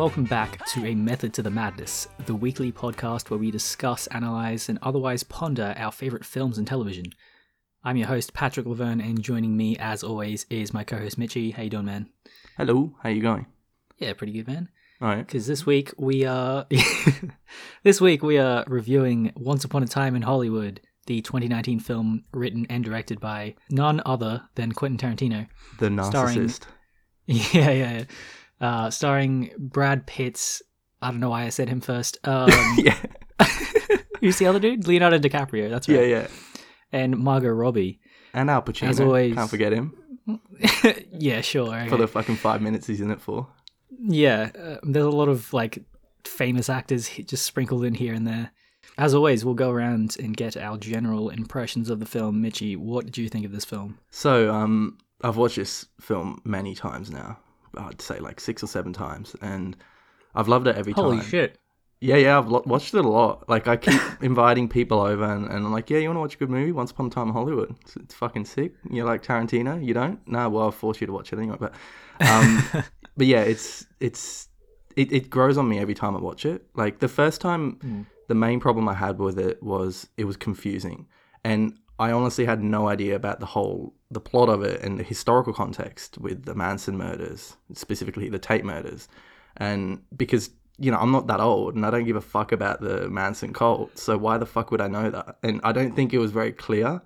Welcome back to A Method to the Madness, the weekly podcast where we discuss, analyze, and otherwise ponder our favorite films and television. I'm your host Patrick Laverne, and joining me, as always, is my co-host Mitchy. How you doing, man? Hello, how you going? Yeah, pretty good, man. All right. Because this week we are this week we are reviewing Once Upon a Time in Hollywood, the 2019 film written and directed by none other than Quentin Tarantino. The Starring- narcissist. Yeah, yeah, yeah. Uh, starring Brad Pitt's. I don't know why I said him first. Um, yeah. who's the other dude? Leonardo DiCaprio. That's right. yeah. Yeah. And Margot Robbie. And Al Pacino. As always- Can't forget him yeah, sure. okay. for the fucking five minutes he's in it for. Yeah, uh, there's a lot of like famous actors just sprinkled in here and there. As always, we'll go around and get our general impressions of the film. Mitchy, what did you think of this film? So, um, I've watched this film many times now. I'd say like six or seven times, and I've loved it every time. Holy shit! Yeah, yeah, I've lo- watched it a lot. Like, I keep inviting people over, and, and I'm like, yeah, you want to watch a good movie? Once Upon a Time in Hollywood. It's, it's fucking sick. You like Tarantino? You don't? No, well, I'll force you to watch it anyway. But, um, but yeah, it's it's it, it grows on me every time I watch it. Like the first time, the main problem I had with it was it was confusing, and I honestly had no idea about the whole the plot of it and the historical context with the Manson murders, specifically the Tate murders, and because you know I'm not that old and I don't give a fuck about the Manson cult, so why the fuck would I know that? And I don't think it was very clear.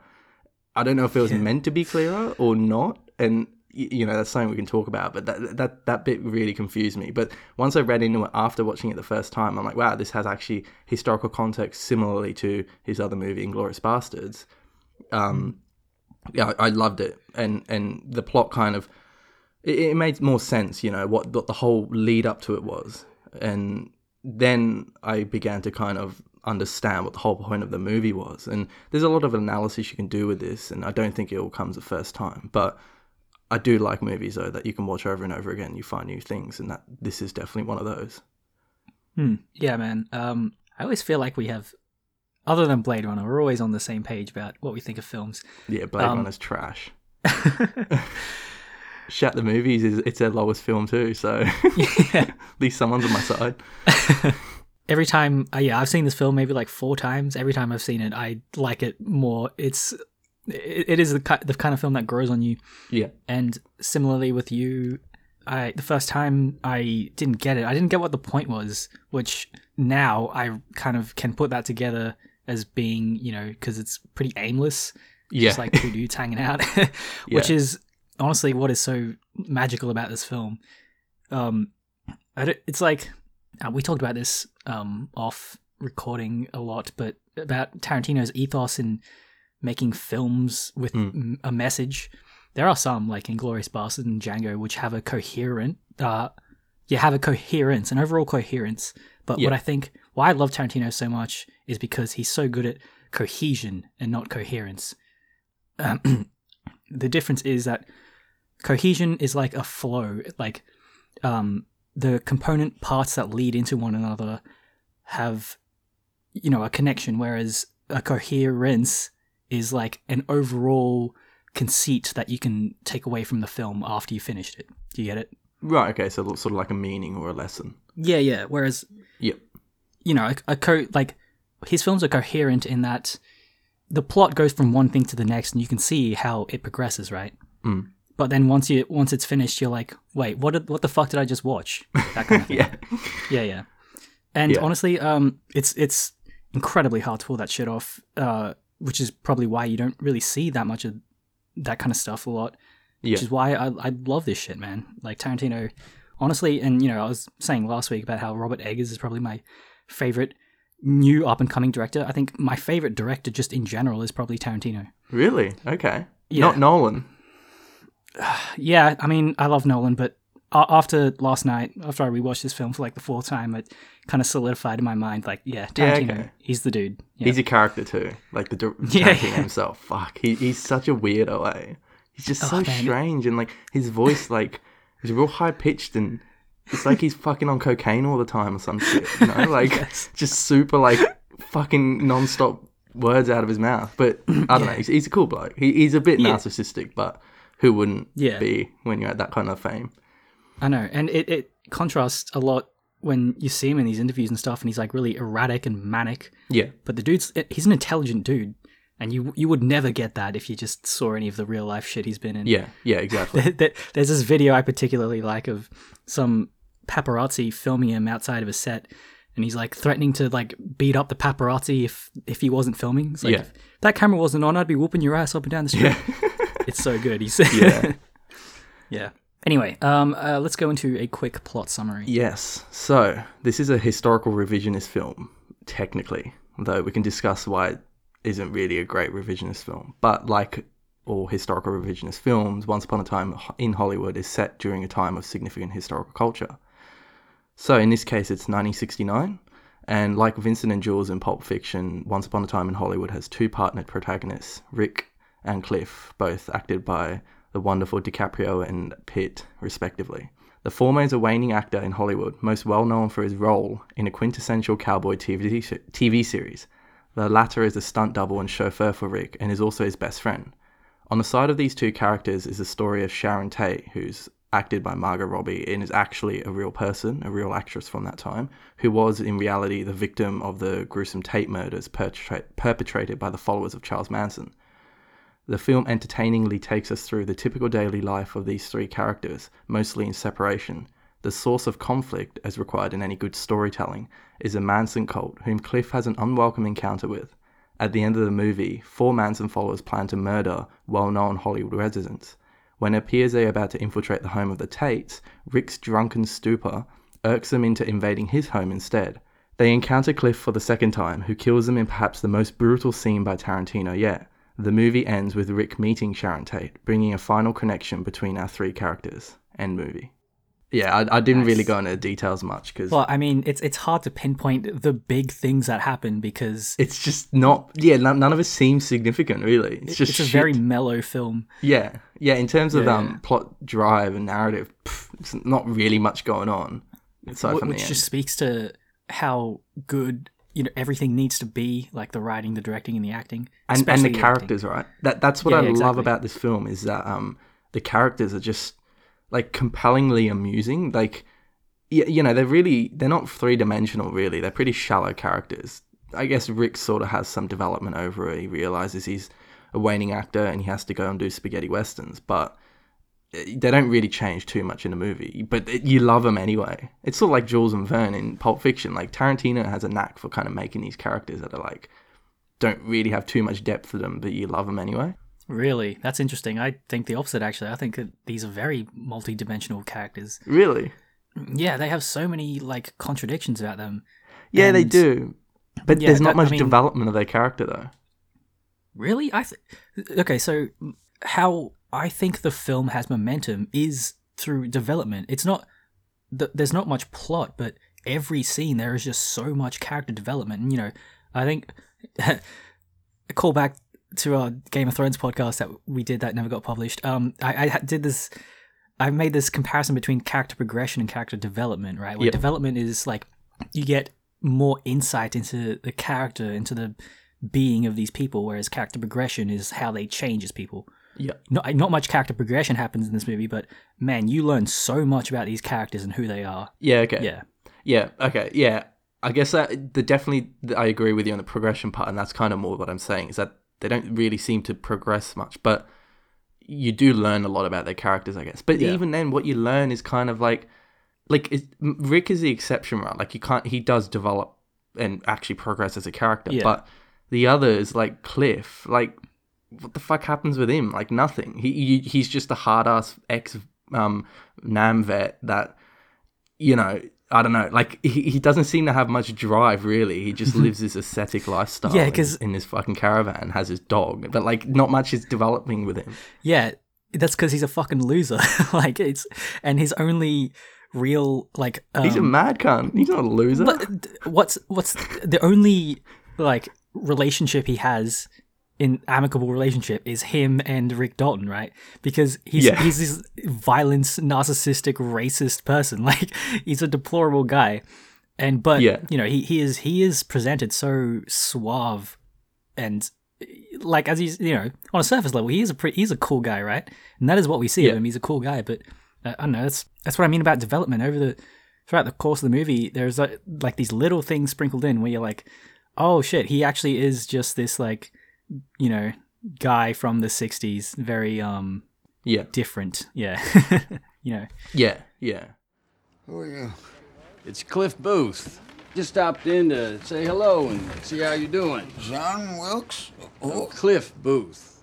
I don't know if it was meant to be clearer or not, and you know that's something we can talk about. But that that that bit really confused me. But once I read into it after watching it the first time, I'm like, wow, this has actually historical context similarly to his other movie, Inglourious Basterds. Um, yeah, I, loved it, and and the plot kind of it, it made more sense. You know what, what the whole lead up to it was, and then I began to kind of understand what the whole point of the movie was. And there's a lot of analysis you can do with this, and I don't think it all comes the first time. But I do like movies though that you can watch over and over again. You find new things, and that this is definitely one of those. Hmm. Yeah, man. Um, I always feel like we have, other than Blade Runner, we're always on the same page about what we think of films. Yeah, Blade Um, Runner's trash. Shat the movies is it's their lowest film too, so yeah. at least someone's on my side. Every time, uh, yeah, I've seen this film maybe like four times. Every time I've seen it, I like it more. It's, it, it is the ki- the kind of film that grows on you. Yeah, And similarly with you, I the first time I didn't get it. I didn't get what the point was, which now I kind of can put that together as being, you know, because it's pretty aimless. yeah, Just like two dudes hanging out, which Yeah. is honestly what is so magical about this film. Um, it's like uh, we talked about this um off recording a lot, but about Tarantino's ethos in making films with Mm. m- a message. There are some like Inglourious Basterd and Django which have a coherent, uh, you have a coherence, an overall coherence. But what I think why I love Tarantino so much is because he's so good at cohesion and not coherence. Um, the difference is that cohesion is like a flow, like um, the component parts that lead into one another have, you know, a connection, whereas a coherence is like an overall conceit that you can take away from the film after you finished it. Do you get it? right. Okay, so sort of like a meaning or a lesson. Yeah, yeah. Whereas, Yep. You know, a, a co like his films are coherent in that the plot goes from one thing to the next, and you can see how it progresses, right? Mm. But then once you once it's finished, you're like, wait, what? Did, what the fuck did I just watch? That kind of thing. Yeah, Yeah, yeah. And Yeah. honestly, um, it's it's incredibly hard to pull that shit off. Uh, which is probably why you don't really see that much of that kind of stuff a lot. yeah, Which is why I I love this shit, man. Like Tarantino, honestly, and you know, I was saying last week about how Robert Eggers is probably my favorite new up and coming director. I think my favorite director, just in general, is probably Tarantino. really. Okay, Yeah. not Nolan. Yeah, I mean, I love Nolan, but after last night, after I rewatched this film for like the fourth time, it kind of solidified in my mind, like, yeah, Yeah, Tarantino, okay. he's the dude. Yeah. He's a character too, like the Yeah, Tarantino yeah. himself. Fuck, he, he's such a weirdo. Eh? He's just so Oh, man. strange, and like his voice, like is real high pitched, and it's like he's fucking on cocaine all the time or some shit. You know, like Yes. just super like fucking non-stop words out of his mouth. But I don't know. He's, he's a cool bloke. He, he's a bit Yeah. narcissistic, but who wouldn't Yeah. be when you're at that kind of fame? I know, and it, it contrasts a lot when you see him in these interviews and stuff, and he's like really erratic and manic. Yeah. But the dude's eh, he's an intelligent dude, and you you would never get that if you just saw any of the real life shit he's been in. Yeah. Yeah. Exactly. There's this video I particularly like of some paparazzi filming him outside of a set, and he's like threatening to like beat up the paparazzi if if he wasn't filming. It's like, Yeah. if that camera wasn't on, I'd be whooping your ass up and down the street. yeah. It's so good. He's Yeah. yeah. Anyway, um, uh, let's go into a quick plot summary. Yes. So this is a historical revisionist film, technically, though we can discuss why it isn't really a great revisionist film. But like all historical revisionist films, Once Upon a Time in Hollywood is set during a time of significant historical culture. So in this case, it's 1969. And like Vincent and Jules in Pulp Fiction, Once Upon a Time in Hollywood has two partnered protagonists, Rick and Cliff, both acted by the wonderful DiCaprio and Pitt, respectively. The former is a waning actor in Hollywood, most well known for his role in a quintessential cowboy TV, TV series. The latter is a stunt double and chauffeur for Rick and is also his best friend. On the side of these two characters is the story of Sharon Tate, who's acted by Margot Robbie and is actually a real person, a real actress from that time, who was in reality the victim of the gruesome Tate murders perpetra- perpetrated by the followers of Charles Manson. The film entertainingly takes us through the typical daily life of these three characters, mostly in separation. The source of conflict, as required in any good storytelling, is a Manson cult whom Cliff has an unwelcome encounter with. At the end of the movie, four Manson followers plan to murder well known Hollywood residents. When it appears they are about to infiltrate the home of the Tates, Rick's drunken stupor irks them into invading his home instead. They encounter Cliff for the second time, who kills them in perhaps the most brutal scene by Tarantino yet. The movie ends with Rick meeting Sharon Tate, bringing a final connection between our three characters. End movie. Yeah, I, I didn't really go into details much because Well, I mean, it's it's hard to pinpoint the big things that happen because it's just not. Yeah, none, none of it seems significant really. It's just it's a shit. very mellow film. yeah, yeah. In terms of Yeah. um plot drive and narrative, pff, it's not really much going on aside the which end. just speaks to how good you know everything needs to be, like the writing, the directing, and the acting, and, and the acting. characters, right? That that's what Yeah, I yeah, love exactly. about this film is that um the characters are just like compellingly amusing. Like y- you know, they're really they're not three dimensional really. They're pretty shallow characters. I guess Rick sort of has some development over it. He realizes he's a waning actor and he has to go and do spaghetti westerns, but eh, they don't really change too much in the movie, but it, you love them anyway. It's sort of like Jules and Verne in Pulp Fiction. Like Tarantino has a knack for kind of making these characters that are like don't really have too much depth to them, but you love them anyway. Really, that's interesting. I think the opposite. Actually, I think that these are very multi-dimensional characters. Really? Yeah, they have so many like contradictions about them. Yeah, they do. But Yeah, there's not that- I much mean- development of their character though. Really, I th- okay. So how I think the film has momentum is through development. It's not th- there's not much plot, but every scene there is just so much character development. And you know, I think a call back to our Game of Thrones podcast that we did that never got published. Um, I, I did this. I made this comparison between character progression and character development. Right, where Yep. development is like you get more insight into the character, into the being of these people, whereas character progression is how they change as people. Yeah. Not not much character progression happens in this movie, but man, you learn so much about these characters and who they are. Yeah, okay. Yeah, Yeah, okay. Yeah. I guess that the definitely I agree with you on the progression part and that's kind of more what I'm saying is that they don't really seem to progress much, but you do learn a lot about their characters, I guess. But Yeah. even then what you learn is kind of like like it, Rick is the exception, right? Like you can't he does develop and actually progress as a character, Yeah. but the others like Cliff, like what the fuck happens with him? Like nothing. He, he he's just a hard ass ex um Nam vet that you know I don't know. Like he, he doesn't seem to have much drive really. He just lives this ascetic lifestyle. Yeah, 'cause- in, this fucking caravan has his dog, but like not much is developing with him. yeah. That's because he's a fucking loser. like it's and his only real like um, He's a mad cunt. He's not a loser. But what's what's the only like relationship he has in amicable relationship is him and Rick Dalton, right? Because he's Yeah. he's this violent, narcissistic, racist person. Like he's a deplorable guy. And but Yeah. you know, he, he is he is presented so suave and like as he's you know, on a surface level, he is a pretty he's a cool guy, right? And that is what we see Yeah. of him. He's a cool guy, but Uh, I don't know. That's that's what I mean about development over the throughout the course of the movie. There's like, like these little things sprinkled in where you're like, oh shit, he actually is just this like, you know, guy from the '60s, very um Yeah, different. Yeah, you know. yeah, yeah. Who are you? It's Cliff Booth. Just stopped in to say hello and see how you're doing. John Wilkes? Who, Cliff Booth.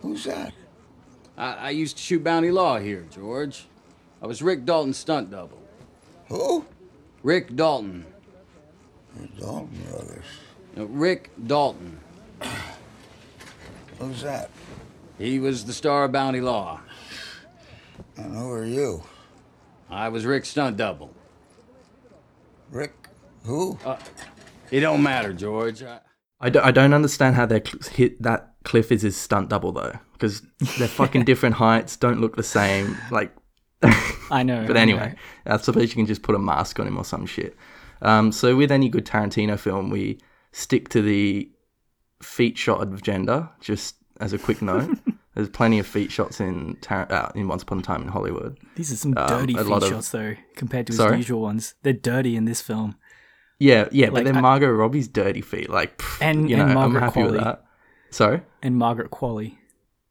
who's that? I, I used to shoot Bounty Law here, George. I was Rick Dalton's stunt double. Who? Rick Dalton. The Dalton brothers. No, Rick Dalton. Who's that? He was the star of Bounty Law. And who are you? I was Rick's stunt double. Rick? Who? It don't matter, George. I, I, do, I don't understand how they cl- hit that Cliff is his stunt double though, because they're fucking different heights, don't look the same. Like, I know. but I anyway, know. I suppose you can just put a mask on him or some shit. Um, so with any good Tarantino film, we stick to the feet shot of gender. Just as a quick note, there's plenty of feet shots in Tar- uh, in Once Upon a Time in Hollywood. These are some um, dirty feet of- shots though, compared to his Sorry? usual ones. They're dirty in this film. Yeah, yeah, Like, but then I- Margot Robbie's dirty feet, like, pff, And- you know, and I'm Margaret happy with Qualley. that. Sorry. And Margaret Qualley,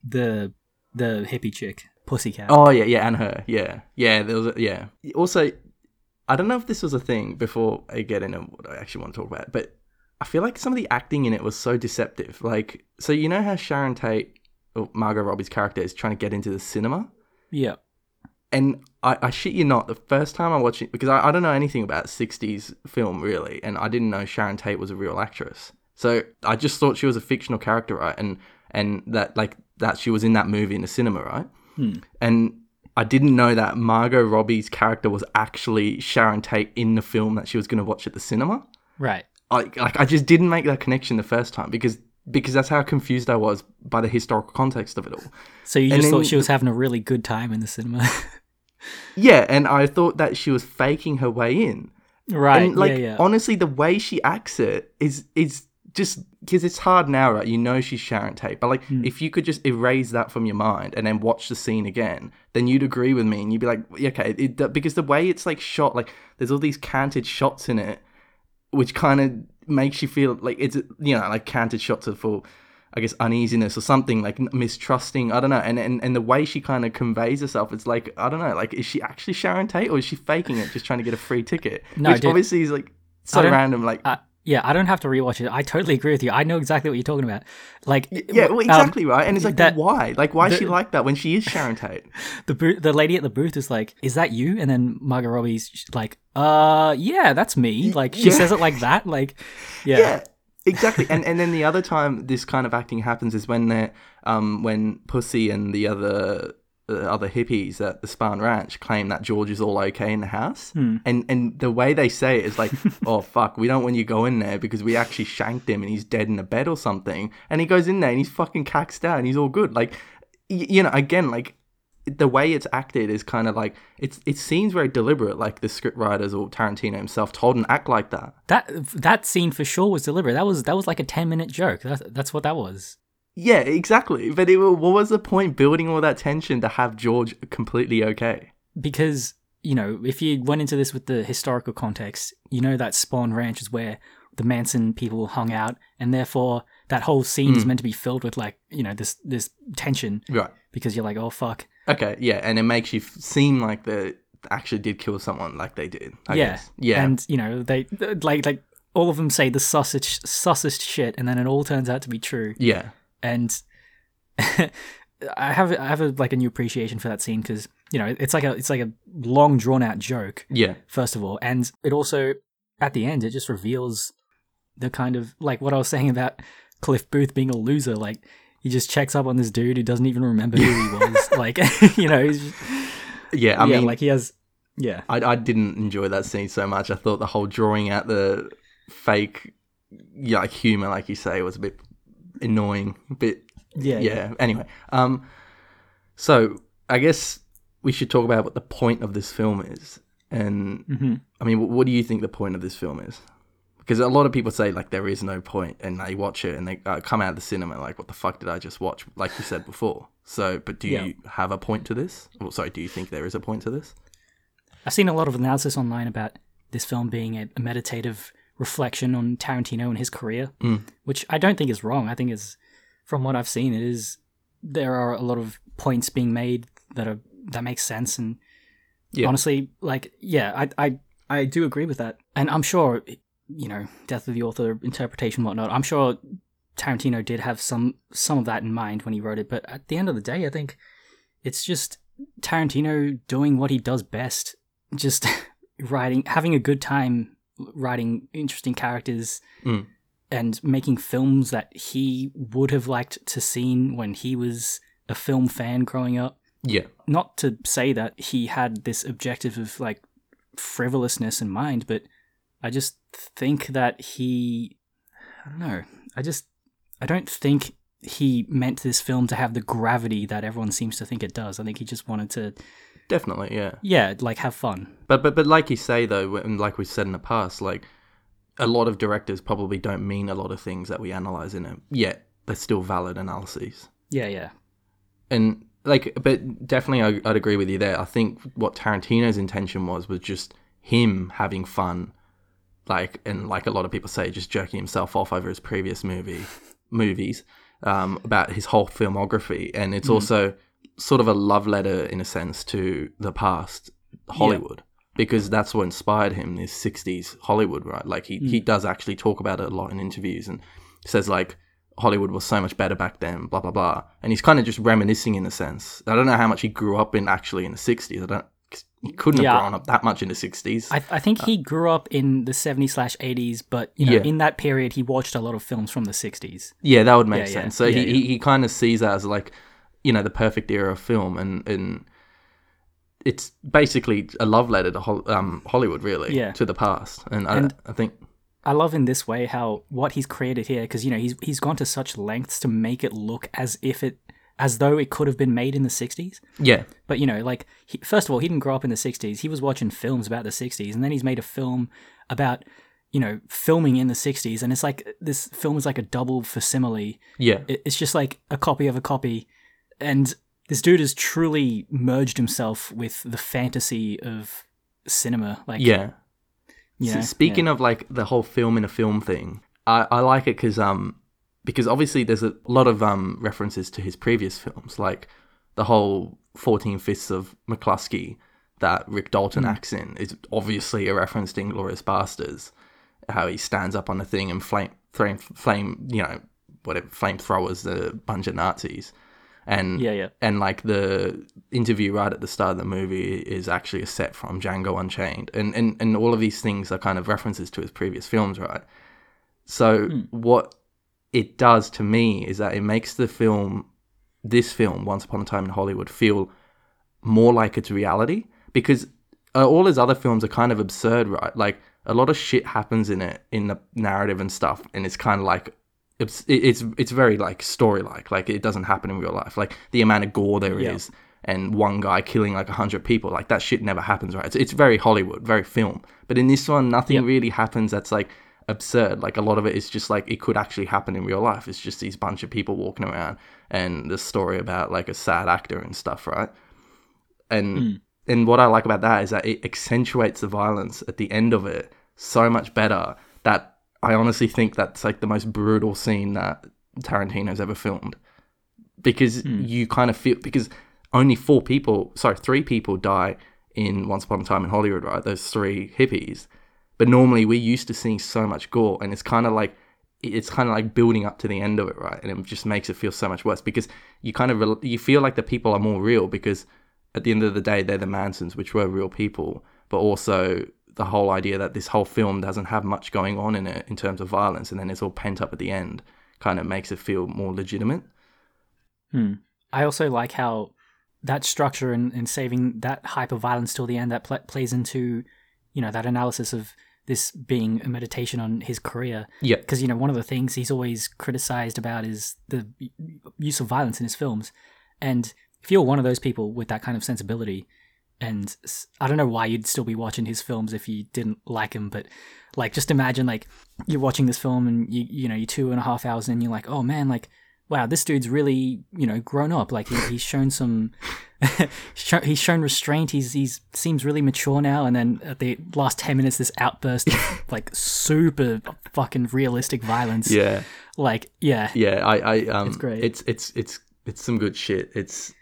the the hippie chick, Pussycat. Oh yeah, yeah, and her, yeah, yeah. There was, a, yeah. Also, I don't know if this was a thing before I get into what I actually want to talk about, but I feel like some of the acting in it was so deceptive. Like, so you know how Sharon Tate, or Margot Robbie's character, is trying to get into the cinema, Yeah. and I, I shit you not, the first time I watched it, because I, I don't know anything about '60s film really, and I didn't know Sharon Tate was a real actress, so I just thought she was a fictional character, right? And and that like that she was in that movie in the cinema, right? Hmm. And I didn't know that Margot Robbie's character was actually Sharon Tate in the film that she was going to watch at the cinema. Right. Like, like I just didn't make that connection the first time because because that's how confused I was by the historical context of it all. So you And just thought she was having a really good time in the cinema. Yeah, and I thought that she was faking her way in. right. and like yeah, yeah. honestly, the way she acts it is is just because it's hard now, right? You know she's Sharon Tate, but like Hmm. if you could just erase that from your mind and then watch the scene again, then you'd agree with me and you'd be like, okay, it, because the way it's like shot, like there's all these canted shots in it, which kind of makes you feel like it's you know like canted shots are for. I guess uneasiness or something like mistrusting. I don't know, and and, and the way she kind of conveys herself, it's like I don't know, like is she actually Sharon Tate or is she faking it, just trying to get a free ticket? No, Which dude. obviously is like so random. Like Uh, yeah, I don't have to rewatch it. I totally agree with you. I know exactly what you're talking about. Like, yeah, well, um, exactly right. And it's like that- why? Like why is she like that when she is Sharon Tate? the boo- the lady at the booth is like, "Is that you?" And then Margot Robbie's like, "Uh, yeah, that's me." Like she yeah. says it like that. Like, yeah, yeah. Exactly, and and then the other time this kind of acting happens is when they're um when Pussy and the other other hippies at the Spahn Ranch claim that George is all okay in the house, Hmm. and and the way they say it is like, oh fuck, we don't want you to go in there because we actually shanked him and he's dead in a bed or something, and he goes in there and he's fucking caxed out and he's all good, like, y- you know, again, like the way it's acted is kind of like it's it seems very deliberate, like the script writers or Tarantino himself told to act like that. that that scene for sure was deliberate. That was that was like a ten minute joke. That's that's what that was. Yeah, exactly. But it, what was the point building all that tension to have George completely okay? because you know if you went into this with the historical context you know that Spahn ranch is where the manson people hung out and therefore that whole scene Hmm. is meant to be filled with like you know this this tension Right. because you're like oh fuck Okay. Yeah, and it makes you f- seem like they actually did kill someone, like they did. I yeah Guess. Yeah. and you know they like like all of them say the sausage sausage shit and then it all turns out to be true yeah. And I have I have a, like a new appreciation for that scene because you know it's like a it's like a long drawn out joke Yeah. first of all, and it also at the end it just reveals the kind of like what I was saying about Cliff Booth being a loser. Like he just checks up on this dude who doesn't even remember who he was. like you know, he's just, Yeah. I yeah, mean, like he has yeah. I, I didn't enjoy that scene so much. I thought the whole drawing out the fake, yeah, like humor, like you say, was a bit annoying. A bit Yeah, yeah. Anyway, um, so I guess we should talk about what the point of this film is, and hmm I mean, what, what do you think the point of this film is? because a lot of people say like there is no point, and they watch it and they uh, come out of the cinema like, what the fuck did I just watch? Like you said before. So, but do Yeah. you have a point to this? Or, sorry, do you think there is a point to this? I've seen a lot of analysis online about this film being a meditative reflection on Tarantino and his career, mm. which I don't think is wrong. I think is, from what I've seen, it is. There are a lot of points being made that are that make sense, and Yeah. honestly, like, yeah, I, I, I do agree with that, and I'm sure, you know, death of the author interpretation, whatnot. I'm sure Tarantino did have some some of that in mind when he wrote it, but at the end of the day, I think it's just Tarantino doing what he does best, just writing, having a good time writing interesting characters Mm. and making films that he would have liked to seen when he was a film fan growing up. Yeah, Not to say that he had this objective of like frivolousness in mind, but I just think that he I don't know. I just I don't think he meant this film to have the gravity that everyone seems to think it does. I think he just wanted to definitely, yeah. yeah, like have fun. But but but like you say though, and like we've said in the past, like a lot of directors probably don't mean a lot of things that we analyze in it. Yet they're still valid analyses. Yeah, yeah. And like, but definitely, I, I'd agree with you there. I think what Tarantino's intention was was just him having fun, like, and like a lot of people say, just jerking himself off over his previous movie movies um, about his whole filmography, and it's also sort of a love letter in a sense to the past Hollywood. Because that's what inspired him, this '60s Hollywood, right? Like he, he hmm. does actually talk about it a lot in interviews, and says like Hollywood was so much better back then, blah blah blah. And he's kind of just reminiscing in a sense. I don't know how much he grew up in actually in the '60s. I don't. He couldn't Yeah. have grown up that much in the '60s. I, I think uh, he grew up in the 70s slash 80s, but you know, Yeah. in that period, he watched a lot of films from the 60s. Yeah, that would make Yeah, yeah. sense. So Yeah, he, yeah. he, he kind of sees that as like, you know, the perfect era of film, and and it's basically a love letter to Hol- um, Hollywood, really, Yeah. to the past. And, And- I, I think, I love in this way how what he's created here, because you know he's he's gone to such lengths to make it look as if it, as though it could have been made in the 60s. yeah, But you know, like he, first of all, he didn't grow up in the '60s. He was watching films about the '60s, and then he's made a film about you know filming in the '60s, and it's like this film is like a double facsimile. yeah, It- It's just like a copy of a copy, and this dude has truly merged himself with the fantasy of cinema. Like, yeah. you know, S- Speaking of like the whole film in a film thing, I, I like it because um because obviously there's a lot of um references to his previous films, like the whole Fourteen Fists of McCluskey that Rick Dalton acts in is obviously a reference to Inglourious Basterds, how he stands up on a thing and flame flame flame you know whatever flamethrowers a bunch of Nazis. And Yeah, yeah. and like the interview right at the start of the movie is actually a set from Django Unchained, and and and all of these things are kind of references to his previous films, right? So what it does to me is that it makes the film, this film, Once Upon a Time in Hollywood, feel more like it's reality because uh, all his other films are kind of absurd, right? Like a lot of shit happens in it in the narrative and stuff, and it's kind of like it's it's it's very like story like like it doesn't happen in real life. Like the amount of gore there is, Yeah. and one guy killing like a hundred people, like that shit never happens, right? It's, it's very Hollywood, very film. But in this one, nothing really happens that's like absurd. Like a lot of it is just like it could actually happen in real life. It's just these bunch of people walking around and the story about like a sad actor and stuff, right? And hmm. and what I like about that is that it accentuates the violence at the end of it so much better that I honestly think that's like the most brutal scene that Tarantino's ever filmed. Because hmm. you kind of feel because only four people, sorry, three people die in Once Upon a Time in Hollywood, right? Those three hippies. But normally we're used to seeing so much gore, and it's kind of like it's kind of like building up to the end of it, right? And it just makes it feel so much worse because you kind of rel- you feel like the people are more real because at the end of the day they're the Mansons, which were real people, but also the whole idea that this whole film doesn't have much going on in it in terms of violence, and then it's all pent up at the end, kind of makes it feel more legitimate. Hmm. I also like how that structure and, and saving that hyper violence till the end that pl- plays into, you know, that analysis of this being a meditation on his career. Yeah, Because, you know, one of the things he's always criticized about is the use of violence in his films. And if you're one of those people with that kind of sensibility, and I don't know why you'd still be watching his films if you didn't like him, but like just imagine like you're watching this film and you you know you're two and a half hours in, and you're like, oh man, like wow, this dude's really you know grown up. Like he, he's shown some, he's shown restraint. He's he's seems really mature now. And then at the last ten minutes, this outburst of like super fucking realistic violence. Yeah, Like yeah, yeah. I, I um, It's great. It's it's it's it's some good shit. It's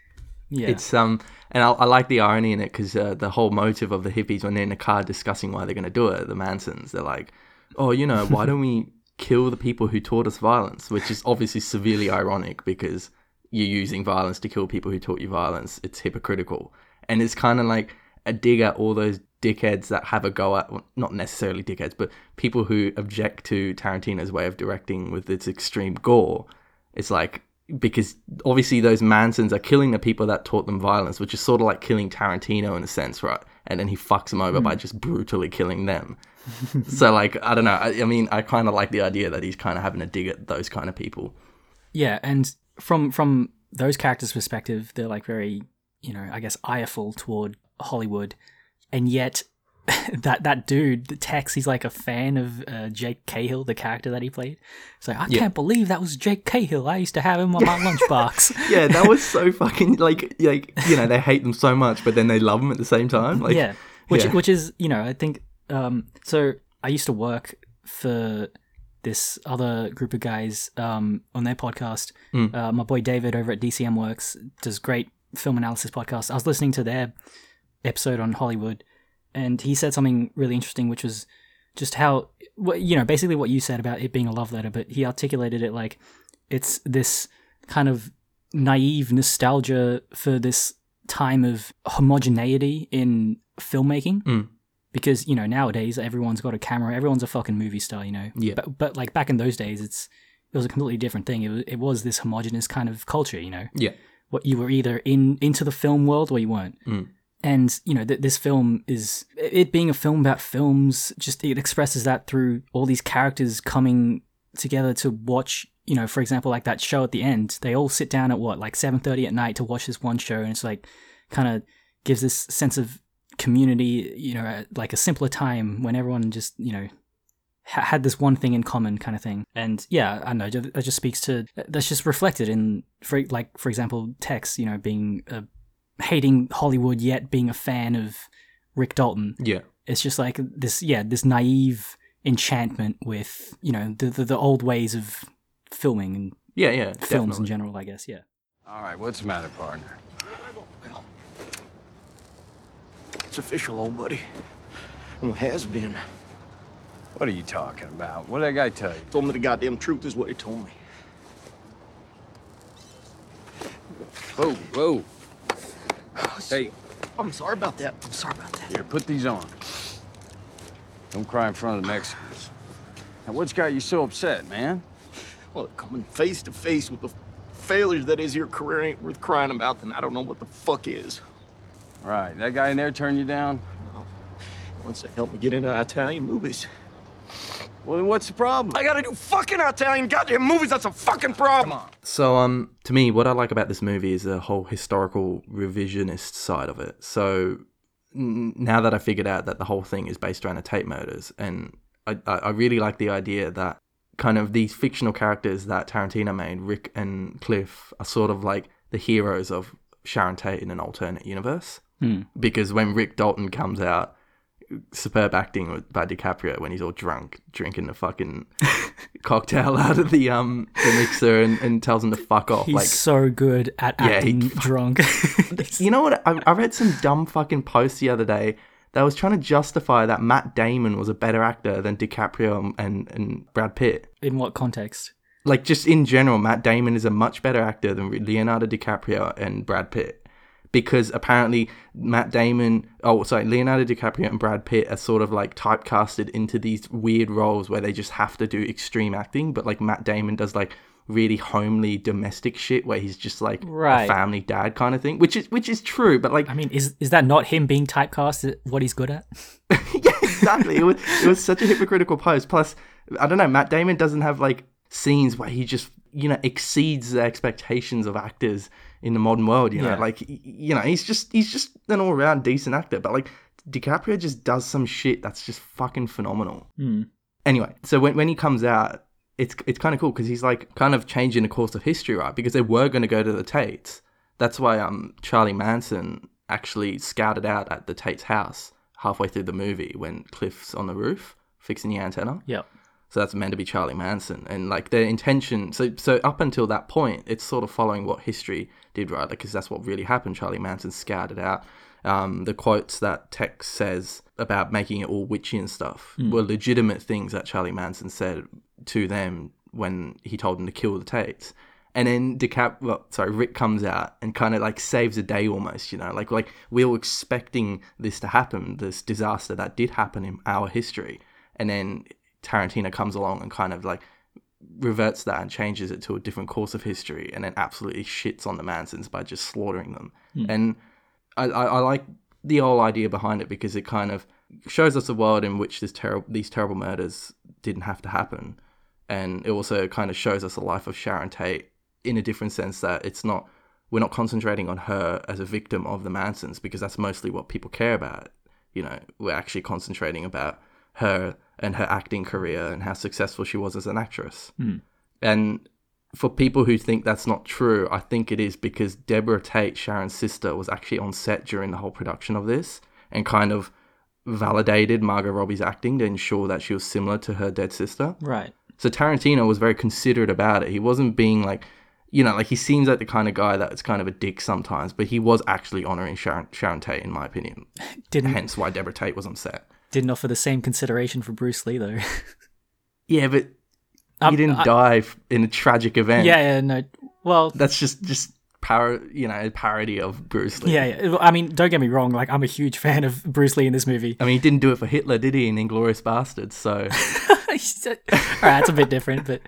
yeah, It's um, and I, I like the irony in it because uh, the whole motive of the hippies when they're in the car discussing why they're going to do it, the Mansons, they're like, oh, you know, why don't we kill the people who taught us violence? Which is obviously severely ironic because you're using violence to kill people who taught you violence. It's hypocritical, and it's kind of like a dig at all those dickheads that have a go at, well, not necessarily dickheads, but people who object to Tarantino's way of directing with its extreme gore. It's like because obviously those Mansons are killing the people that taught them violence, which is sort of like killing Tarantino in a sense, right? And then he fucks them over by hmm. just brutally killing them. so like I don't know. I, I mean, I kind of like the idea that he's kind of having a dig at those kind of people. Yeah, and from from those characters' perspective, they're like very, you know, I guess ireful toward Hollywood, and yet that that dude, the Tex, he's like a fan of uh, Jake Cahill, the character that he played. It's like I can't believe that was Jake Cahill. I used to have him on my lunchbox. Yeah, that was so fucking like like you know they hate them so much, but then they love them at the same time. Like, yeah, which yeah. which is you know I think um so I used to work for this other group of guys um on their podcast. Mm. Uh, my boy David over at DCM Works does great film analysis podcast. I was listening to their episode on Hollywood, and he said something really interesting, which was just how you know basically what you said about it being a love letter, but he articulated it like it's this kind of naive nostalgia for this time of homogeneity in filmmaking Mm. because you know nowadays everyone's got a camera everyone's a fucking movie star you know Yeah. but, but like back in those days it's it was a completely different thing it was, it was this homogenous kind of culture you know yeah, what you were either in into the film world or you weren't Mm. And you know th- this film is it being a film about films just it expresses that through all these characters coming together to watch you know for example like that show at the end. They all sit down at what like 7.30 at night to watch this one show and it's like kind of gives this sense of community you know like a simpler time when everyone just you know ha- had this one thing in common kind of thing. And yeah i know that just speaks to that's just reflected in for like for example tex you know being a hating Hollywood yet being a fan of Rick Dalton. yeah, It's just like this, yeah, this naive enchantment with you know the the, the old ways of filming and yeah, yeah. films definitely. in general. I guess, yeah. All right, what's the matter, partner? It's official, old buddy. Well, has been. What are you talking about? What did that guy tell you? Told me the goddamn truth is what he told me. Whoa, whoa. Hey, I'm sorry about that. I'm sorry about that. here, put these on. Don't cry in front of the Mexicans. Now, what's got you so upset, man? Well, coming face to face with the failures that is your career ain't worth crying about, then I don't know what the fuck is. All right, that guy in there turned you down? Wants to help me get into Italian movies. Well, then what's the problem? I gotta do fucking Italian goddamn movies. That's a fucking problem. So, um, to me, what I like about this movie is the whole historical revisionist side of it. So, n- now that I figured out that the whole thing is based around the Tate murders, and I, I I really like the idea that kind of these fictional characters that Tarantino made, Rick and Cliff, are sort of like the heroes of Sharon Tate in an alternate universe. Because when Rick Dalton comes out, superb acting with- by DiCaprio when he's all drunk, drinking the fucking cocktail out of the um the mixer and, and tells him to fuck off. He's like, so good at Yeah, he- acting drunk. you know what? I, I read some dumb fucking post the other day that was trying to justify that Matt Damon was a better actor than DiCaprio and, and Brad Pitt. in what context? Like, just in general, Matt Damon is a much better actor than Leonardo DiCaprio and Brad Pitt. Because apparently Matt Damon, oh sorry, Leonardo DiCaprio and Brad Pitt are sort of like typecasted into these weird roles where they just have to do extreme acting, but like Matt Damon does like really homely domestic shit where he's just like Right. a family dad kind of thing, which is which is true, but like I mean, is is that not him being typecast what he's good at? yeah, exactly. It was it was such a hypocritical post. Plus, I don't know. Matt Damon doesn't have like scenes where he just you know exceeds the expectations of actors in the modern world. You know, Yeah. like you know he's just he's just an all around decent actor, but like DiCaprio just does some shit that's just fucking phenomenal. Anyway, so when when he comes out, it's it's kind of cool because he's like kind of changing the course of history, right? Because they were going to go to the Tates. That's why um Charlie Manson actually scouted out at the Tate's house halfway through the movie when Cliff's on the roof fixing the antenna. Yep. So that's meant to be Charlie Manson, and like their intention. So so up until that point, it's sort of following what history did, right? Because that's what really happened. Charlie Manson scouted out. Um, the quotes that Tex says about making it all witchy and stuff were legitimate things that Charlie Manson said to them when he told them to kill the Tates. And then DeCap, well, sorry, Rick comes out and kind of like saves the day almost, you know, like like we were expecting this to happen, this disaster that did happen in our history, and then Tarantino comes along and kind of like reverts that and changes it to a different course of history, and then absolutely shits on the Mansons by just slaughtering them. Hmm. And I, I, I like the whole idea behind it because it kind of shows us a world in which this terrible these terrible murders didn't have to happen, and it also kind of shows us the life of Sharon Tate in a different sense that it's not we're not concentrating on her as a victim of the Mansons because that's mostly what people care about. You know, we're actually concentrating about her and her acting career and how successful she was as an actress. Hmm. And for people who think that's not true, I think it is because Debra Tate, Sharon's sister, was actually on set during the whole production of this and kind of validated Margot Robbie's acting to ensure that she was similar to her dead sister. Right. So Tarantino was very considerate about it. He wasn't being like, you know, like he seems like the kind of guy that's kind of a dick sometimes, but he was actually honoring Sharon, Sharon Tate, in my opinion. Didn't Hence why Debra Tate was on set. Didn't offer the same consideration for Bruce Lee though. Yeah, but Um, he didn't I- die in a tragic event. yeah, yeah, no. Well, that's just just par, you know, a parody of Bruce Lee. yeah, yeah. I mean, don't get me wrong. Like, I'm a huge fan of Bruce Lee in this movie. I mean, he didn't do it for Hitler, did he? In Inglourious Basterds. So All right, that's a bit different, but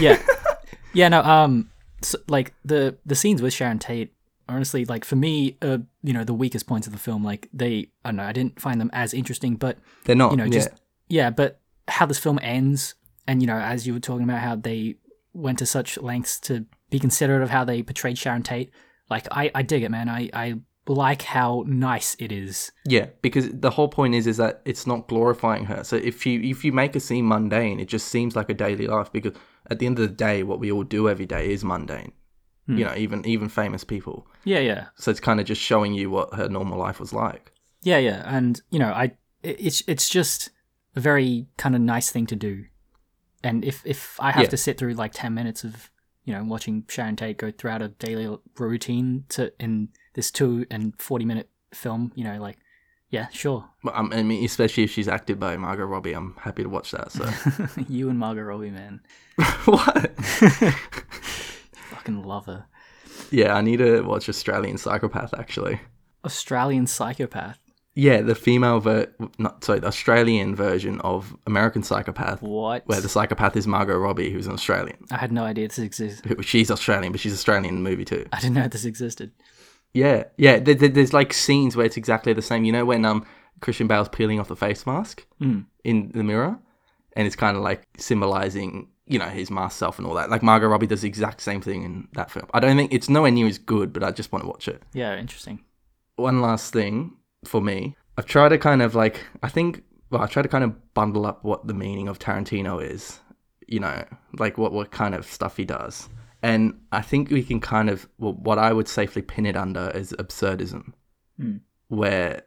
yeah, yeah. No, um, so, like the the scenes with Sharon Tate, honestly, like for me, uh, you know, the weakest points of the film, like they, I don't know, I didn't find them as interesting, but they're not. you know, yeah. just yeah, but how this film ends, and you know, as you were talking about how they went to such lengths to be considerate of how they portrayed Sharon Tate, like I, I dig it, man. I, I like how nice it is. Yeah, because the whole point is is that it's not glorifying her. So if you if you make a scene mundane, it just seems like a daily life. Because at the end of the day, what we all do every day is mundane. You know, even even famous people. Yeah, yeah, So it's kind of just showing you what her normal life was like. yeah, yeah. And you know, I, it's it's just a very kind of nice thing to do. And if if I have Yeah. to sit through like ten minutes of you know watching Sharon Tate go throughout a daily routine to in this two and forty minute film, you know, like yeah, sure. But, um, I mean, especially if she's acted by Margot Robbie, I'm happy to watch that. So you and Margot Robbie, man. what? Fucking love her. Yeah, I need to watch Australian Psychopath actually. Australian psychopath. Yeah, the female ver not sorry, the Australian version of American Psychopath, What? where the psychopath is Margot Robbie, who's an Australian. I had no idea this existed. She's Australian, but she's Australian in the movie too. I didn't know this existed. Yeah, yeah. There, there- there's like scenes where it's exactly the same. You know when um Christian Bale's peeling off the face mask in the mirror, and it's kind of like symbolizing you know his masked self and all that. Like Margot Robbie does the exact same thing in that film. I don't think it's nowhere near as good, but I just want to watch it. Yeah, interesting. one last thing for me. I've tried to kind of like I think well, I try to kind of bundle up what the meaning of Tarantino is. You know, like what what kind of stuff he does. And I think we can kind of well, what I would safely pin it under is absurdism, hmm. where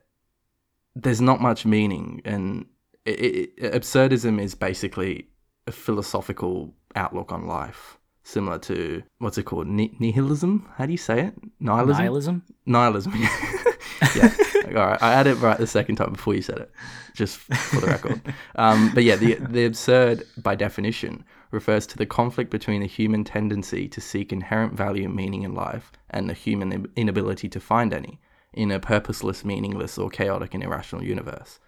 there's not much meaning, and it, it, absurdism is basically a philosophical outlook on life, similar to what's it called, Ni- nihilism? How do you say it? Nihilism. Nihilism? Nihilism. yeah. All right. I added it right the second time before you said it, just for the record. Um, but yeah, the the absurd, by definition, refers to the conflict between the human tendency to seek inherent value and meaning in life and the human inability to find any in a purposeless, meaningless, or chaotic and irrational universe.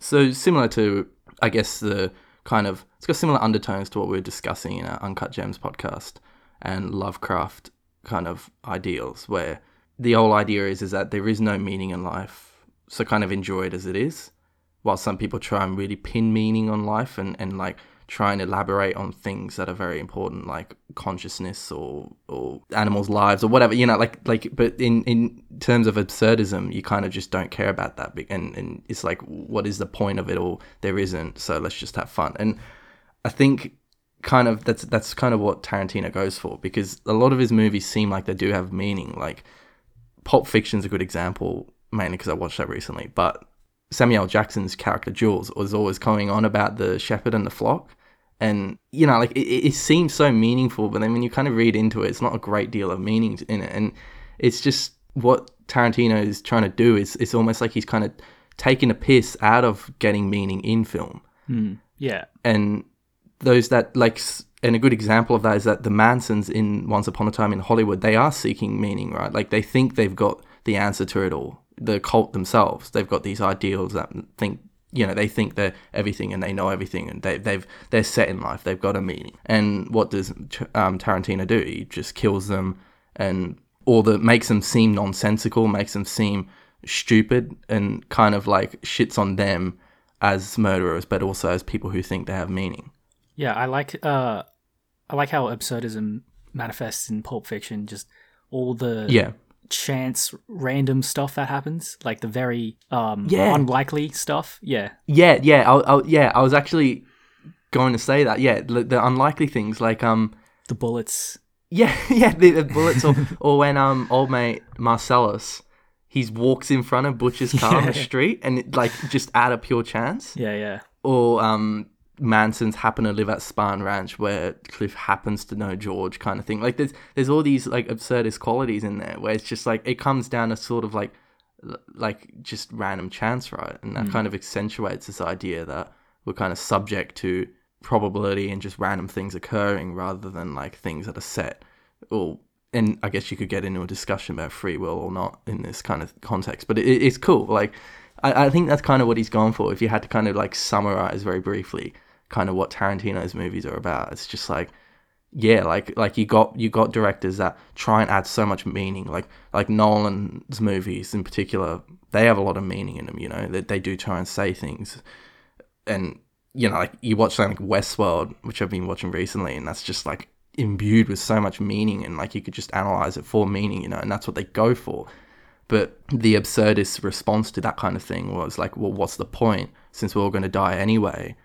So similar to, I guess, the kind of it's got similar undertones to what we were discussing in our Uncut Gems podcast and Lovecraft kind of ideals, where the whole idea is is that there is no meaning in life, so kind of enjoy it as it is. While some people try and really pin meaning on life and, and like try and elaborate on things that are very important, like consciousness or or animals' lives or whatever. You know, like like. But in in terms of absurdism, you kind of just don't care about that. And and it's like, what is the point of it all? There isn't. So let's just have fun. And I think kind of that's that's kind of what Tarantino goes for because a lot of his movies seem like they do have meaning. Like Pulp Fiction's a good example, mainly because I watched that recently. But Samuel Jackson's character Jules was always going on about the shepherd and the flock, and you know, like it, it seems so meaningful, but then when you kind of read into it, it's not a great deal of meaning in it, and it's just what Tarantino is trying to do is it's almost like he's kind of taking a piss out of getting meaning in film. Hmm. Yeah. and those that like and a good example of that is that the Mansons in Once Upon a Time in Hollywood they are seeking meaning right? Like they think they've got the answer to it all the cult themselves. They've got these ideals that think you know they think they're everything and they know everything and they, they've they're set in life. They've got a meaning. And what does um, Tarantino do? He just kills them and or that makes them seem nonsensical makes them seem stupid and kind of like shits on them as murderers, but also as people who think they have meaning. Yeah, I like uh I like how absurdism manifests in Pulp Fiction, just all the Yeah, chance random stuff that happens, like the very um Yeah. unlikely stuff. Yeah. yeah, yeah. I, I, yeah, I was actually going to say that. Yeah, the, the unlikely things like um, The bullets. yeah, yeah, the, the bullets, or or when um, old mate Marcellus, he walks in front of Butcher's car on the street, and it, like just out of pure chance. Yeah, yeah. or um Mansons happen to live at Spahn Ranch where Cliff happens to know George kind of thing. Like there's there's all these like absurdist qualities in there where it's just like it comes down to sort of like like just random chance, right? And that hmm. kind of accentuates this idea that we're kind of subject to probability and just random things occurring rather than like things that are set or and I guess you could get into a discussion about free will or not in this kind of context, but it, it's cool. Like, I, I think that's kind of what he's gone for. If you had to kind of like summarize very briefly, kind of what Tarantino's movies are about, it's just like, yeah, like like you got you got directors that try and add so much meaning. Like like Nolan's movies in particular, they have a lot of meaning in them. You know, they they do try and say things, and you know, like you watch something like Westworld, which I've been watching recently, and that's just like imbued with so much meaning, and like you could just analyze it for meaning, you know, and that's what they go for. But the absurdist response to that kind of thing was like, well, what's the point? Since we're all going to die anyway,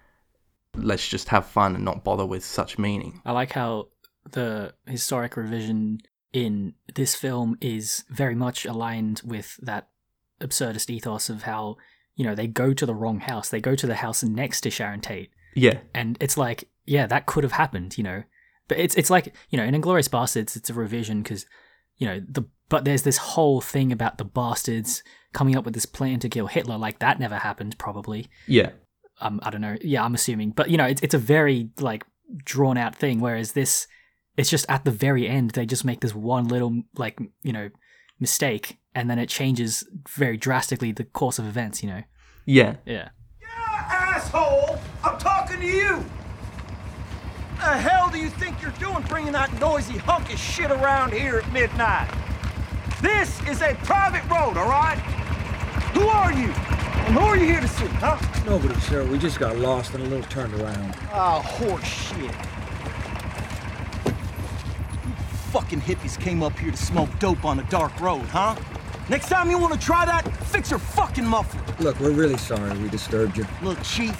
let's just have fun and not bother with such meaning. I like how the historic revision in this film is very much aligned with that absurdist ethos of how, you know, they go to the wrong house. They go to the house next to Sharon Tate. Yeah, And it's like, yeah, that could have happened, you know. But it's it's like, you know, in Inglourious Basterds, it's a revision because, you know, the but there's this whole thing about the bastards coming up with this plan to kill Hitler. Like that never happened, probably yeah, um, I don't know. Yeah, I'm assuming, but you know, it's it's a very like drawn out thing. Whereas this, it's just at the very end they just make this one little like you know mistake, and then it changes very drastically the course of events. You know. yeah. Yeah. Yeah, Asshole! I'm talking to you! The hell do you think you're doing bringing that noisy hunk of shit around here at midnight? This is a private road, all right? Who are you? And who are you here to see, huh? Nobody, sir. We just got lost and a little turned around. Oh, horse shit. You fucking hippies came up here to smoke dope on a dark road, huh? Next time you want to try that, fix your fucking muffler. Look, we're really sorry we disturbed you. Look, Chief,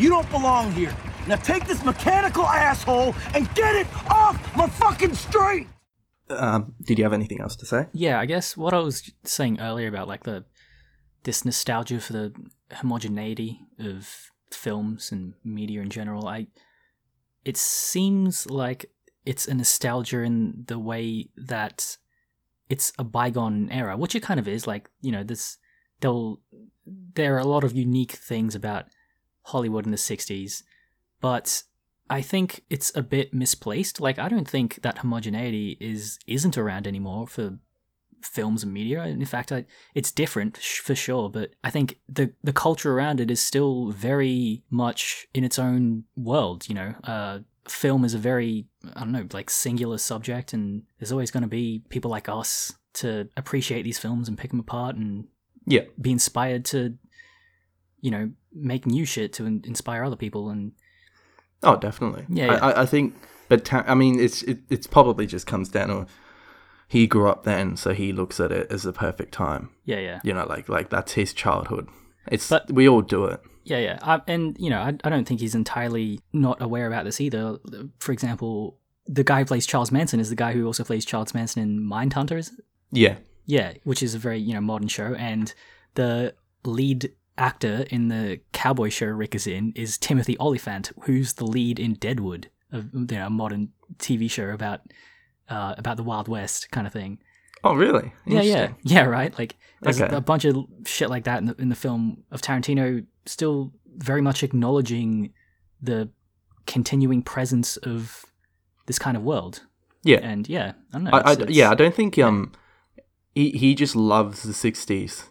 you don't belong here. Now take this mechanical asshole and get it off my fucking street! Um, did you have anything else to say? Yeah, I guess what I was saying earlier about like the this nostalgia for the homogeneity of films and media in general, I it seems like it's a nostalgia in the way that it's a bygone era, which it kind of is. Like you know, this they'll there are a lot of unique things about Hollywood in the '60s, but I think it's a bit misplaced. Like I don't think that homogeneity is isn't around anymore for films and media. In fact, I, it's different sh- for sure, but I think the the culture around it is still very much in its own world. You know, uh, film is a very I don't know like singular subject, and there's always going to be people like us to appreciate these films and pick them apart and Yeah, be inspired to, you know, make new shit to in- inspire other people. And Oh, definitely. Yeah, I, yeah. I, I think, but ta- I mean, it's it, it's probably just comes down to he grew up then, so he looks at it as the perfect time. Yeah, yeah. You know, like like that's his childhood. It's But- we all do it. Yeah, yeah. I, and, you know, I, I don't think he's entirely not aware about this either. For example, the guy who plays Charles Manson is the guy who also plays Charles Manson in Mindhunter, is it? Yeah, Yeah, which is a very, you know, modern show. And the lead actor in the cowboy show Rick is in is Timothy Olyphant, who's the lead in Deadwood, a you know, a modern TV show about uh, about the Wild West kind of thing. Oh, really? Yeah, yeah, yeah. Right. Like there's Okay. a bunch of shit like that in the in the film of Tarantino, still very much acknowledging the continuing presence of this kind of world. Yeah. And yeah, I don't know. I, I, it's- it's- yeah, I don't think um he he just loves the '60s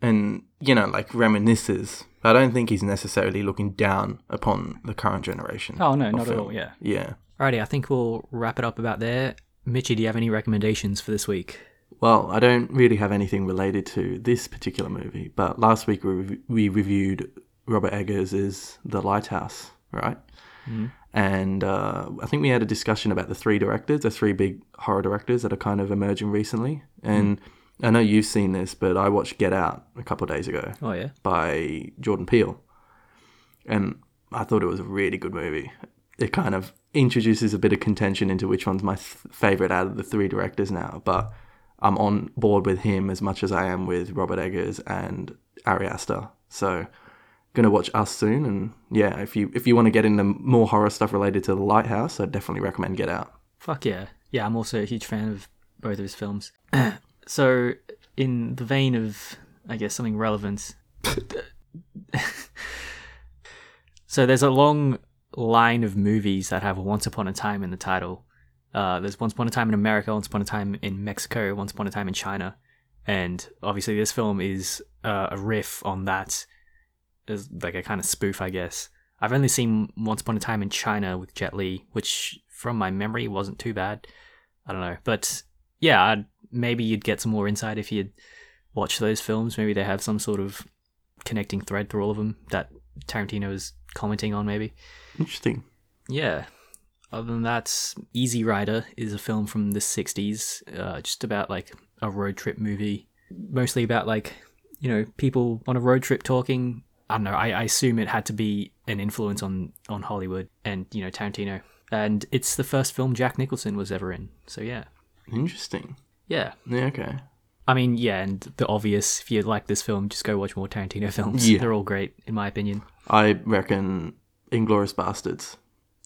and you know like reminisces. I don't think he's necessarily looking down upon the current generation. Oh no, not at all. Yeah. Yeah. Alrighty, I think we'll wrap it up about there. Mitchy, do you have any recommendations for this week? Well, I don't really have anything related to this particular movie, but last week we, rev- we reviewed Robert Eggers' The Lighthouse, right? And uh, I think we had a discussion about the three directors, the three big horror directors that are kind of emerging recently. And I know you've seen this, but I watched Get Out a couple of days ago Oh yeah. by Jordan Peele. And I thought it was a really good movie. It kind of introduces a bit of contention into which one's my th- favorite out of the three directors now, but I'm on board with him as much as I am with Robert Eggers and Ari Aster. So, gonna watch Us soon, and yeah, if you if you want to get into more horror stuff related to The Lighthouse, I'd definitely recommend Get Out. Fuck yeah. Yeah, I'm also a huge fan of both of his films. so, in the vein of, I guess, something relevant. so, there's a long line of movies that have Once Upon a Time in the title. Uh, there's Once Upon a Time in America, Once Upon a Time in Mexico, Once Upon a Time in China. And obviously, this film is uh, a riff on that, as like a kind of spoof, I guess. I've only seen Once Upon a Time in China with Jet Li, which from my memory wasn't too bad. I don't know, but yeah, I'd, maybe you'd get some more insight if you'd watch those films. Maybe they have some sort of connecting thread through all of them that Tarantino is commenting on. Maybe, Interesting. yeah. Other than that, Easy Rider is a film from the '60s, uh, just about like a road trip movie, mostly about like you know people on a road trip talking. I don't know. I, I assume it had to be an influence on on Hollywood and you know Tarantino, and it's the first film Jack Nicholson was ever in. So yeah, Interesting. yeah. Yeah. Okay. I mean, yeah, and the obvious. If you like this film, just go watch more Tarantino films. Yeah. They're all great, in my opinion. I reckon Inglourious Basterds.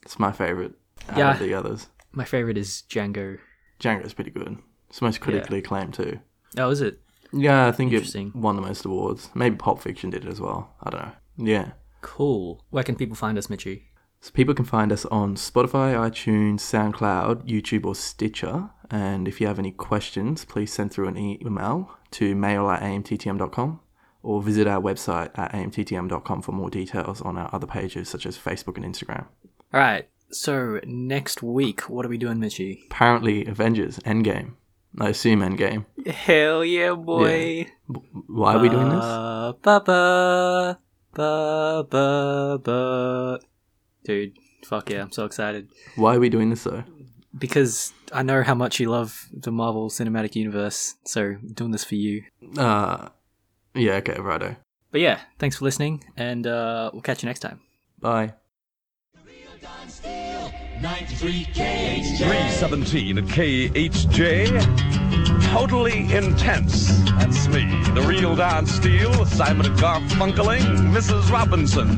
It's my favorite out Yeah. of the others. My favorite is Django. Django's pretty good. It's most critically acclaimed too. Oh, is it? Yeah, I think it won the most awards. Maybe Pulp Fiction did it as well. I don't know. Yeah. Cool. Where can people find us, Mitchy? So people can find us on Spotify, iTunes, SoundCloud, YouTube, or Stitcher. And if you have any questions, please send through an email to mail at amttm.com or visit our website at amttm.com for more details on our other pages such as Facebook and Instagram. All right. So next week, what are we doing, Mitchy? Apparently, Avengers Endgame. I assume Endgame. Hell yeah, boy! Why are we doing this? Ba ba ba ba ba. Dude, fuck yeah! I'm so excited Why are we doing this though? because I know how much you love the Marvel Cinematic Universe. So I'm doing this for you. Uh, yeah, okay, righto. But yeah, thanks for listening, and uh, we'll catch you next time. Bye. 317 at KHJ. Totally intense. That's me, the real Don Steele, Simon and Garfunkeling, Mrs. Robinson.